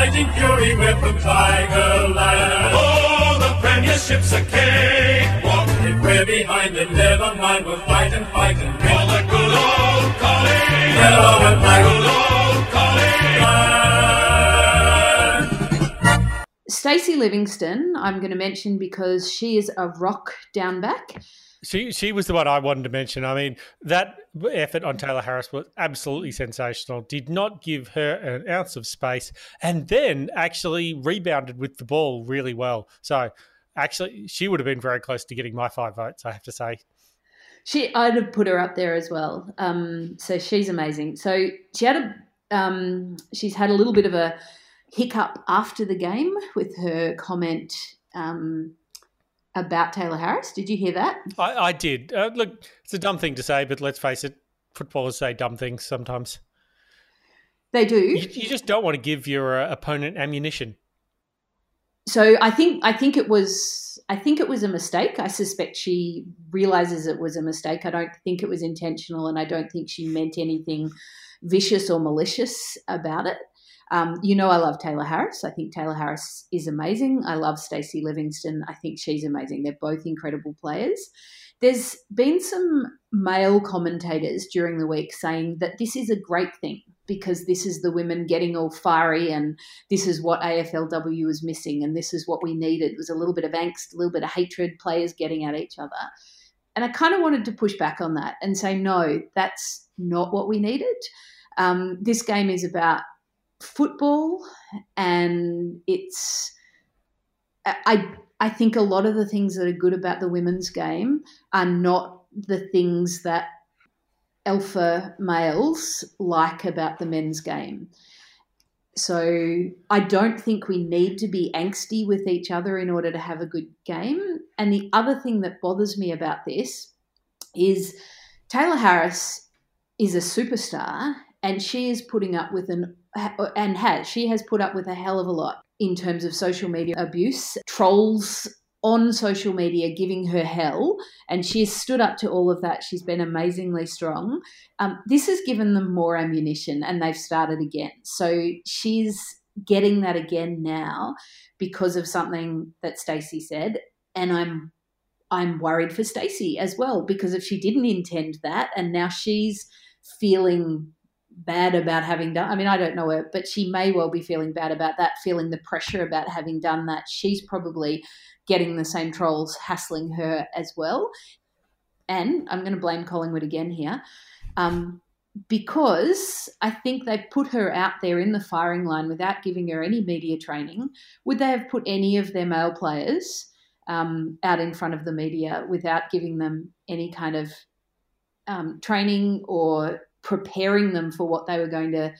fighting fury with the Tigerland. Oh, the premiership's a cakewalk. If we're behind, then never mind, we'll fight and fight and win. For the good old collie. Yellow and black. Good old collie. Stacey Livingstone, I'm going to mention because she is a rock down back. She she was the one I wanted to mention. I mean, that effort on Tayla Harris was absolutely sensational. Did not give her an ounce of space, and then actually rebounded with the ball really well. So, actually, she would have been very close to getting my five votes. I have to say. She, I'd have put her up there as well. Um, so she's amazing. So she had a, um, she's had a little bit of a hiccup after the game with her comment. Um, about Tayla Harris. Did you hear that? I, I did. Uh, look, it's a dumb thing to say, but let's face it, footballers say dumb things sometimes. They do. You, you just don't want to give your uh, opponent ammunition. So I think I think it was I think it was a mistake. I suspect she realizes it was a mistake. I don't think it was intentional, and I don't think she meant anything vicious or malicious about it. Um, you know, I love Tayla Harris. I think Tayla Harris is amazing. I love Stacey Livingstone. I think she's amazing. They're both incredible players. There's been some male commentators during the week saying that this is a great thing because this is the women getting all fiery and this is what AFLW was missing and this is what we needed. It was a little bit of angst, a little bit of hatred, players getting at each other. And I kind of wanted to push back on that and say, no, that's not what we needed. Um, this game is about football, and it's I I think a lot of the things that are good about the women's game are not the things that alpha males like about the men's game. So I don't think we need to be angsty with each other in order to have a good game. And the other thing that bothers me about this is Taylor Harris is a superstar and she is putting up with an and has she has put up with a hell of a lot in terms of social media abuse trolls on social media giving her hell and she has stood up to all of that. She's been amazingly strong. Um, this has given them more ammunition and they've started again. So she's getting that again now because of something that stacey said and i'm i'm worried for stacey as well because if she didn't intend that and now she's feeling bad about having done. I mean, I don't know her, but she may well be feeling bad about that, feeling the pressure about having done that. She's probably getting the same trolls hassling her as well. And I'm going to blame Collingwood again here. Um, because I think they put her out there in the firing line without giving her any media training. Would they have put any of their male players um, out in front of the media without giving them any kind of um, training or preparing them for what they were going to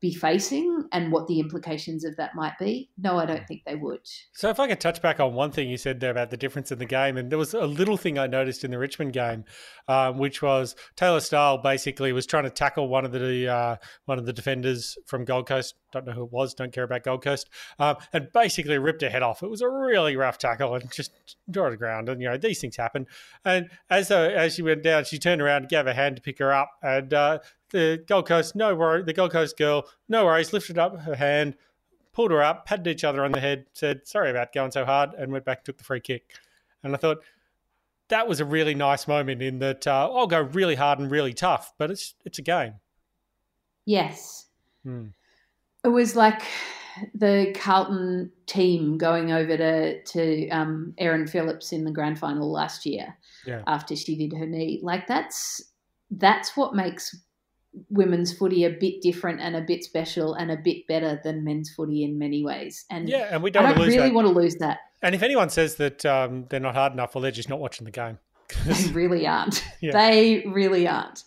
be facing and what the implications of that might be? No, I don't think they would. So, if I could touch back on one thing you said there about the difference in the game, and there was a little thing I noticed in the Richmond game, um, which was Taylor Stahl basically was trying to tackle one of the uh, one of the defenders from Gold Coast. Don't know who it was. Don't care about Gold Coast. Um, and basically ripped her head off. It was a really rough tackle and just draw to the ground. And you know these things happen. And as uh, as she went down, she turned around, gave a hand to pick her up, and uh, the Gold Coast, no worry, the Gold Coast girl, no worries, lifted up her hand, pulled her up, patted each other on the head, said, sorry about going so hard, and went back and took the free kick. And I thought, that was a really nice moment in that uh, I'll go really hard and really tough, but it's it's a game. Yes. Hmm. It was like the Carlton team going over to to um, Erin Phillips in the grand final last year Yeah. after she did her knee. Like that's that's what makes women's footy a bit different and a bit special and a bit better than men's footy in many ways. And Yeah, and we don't, don't really that. want to lose that. And if anyone says that um, they're not hard enough, well, they're just not watching the game. They really aren't. Yeah. They really aren't.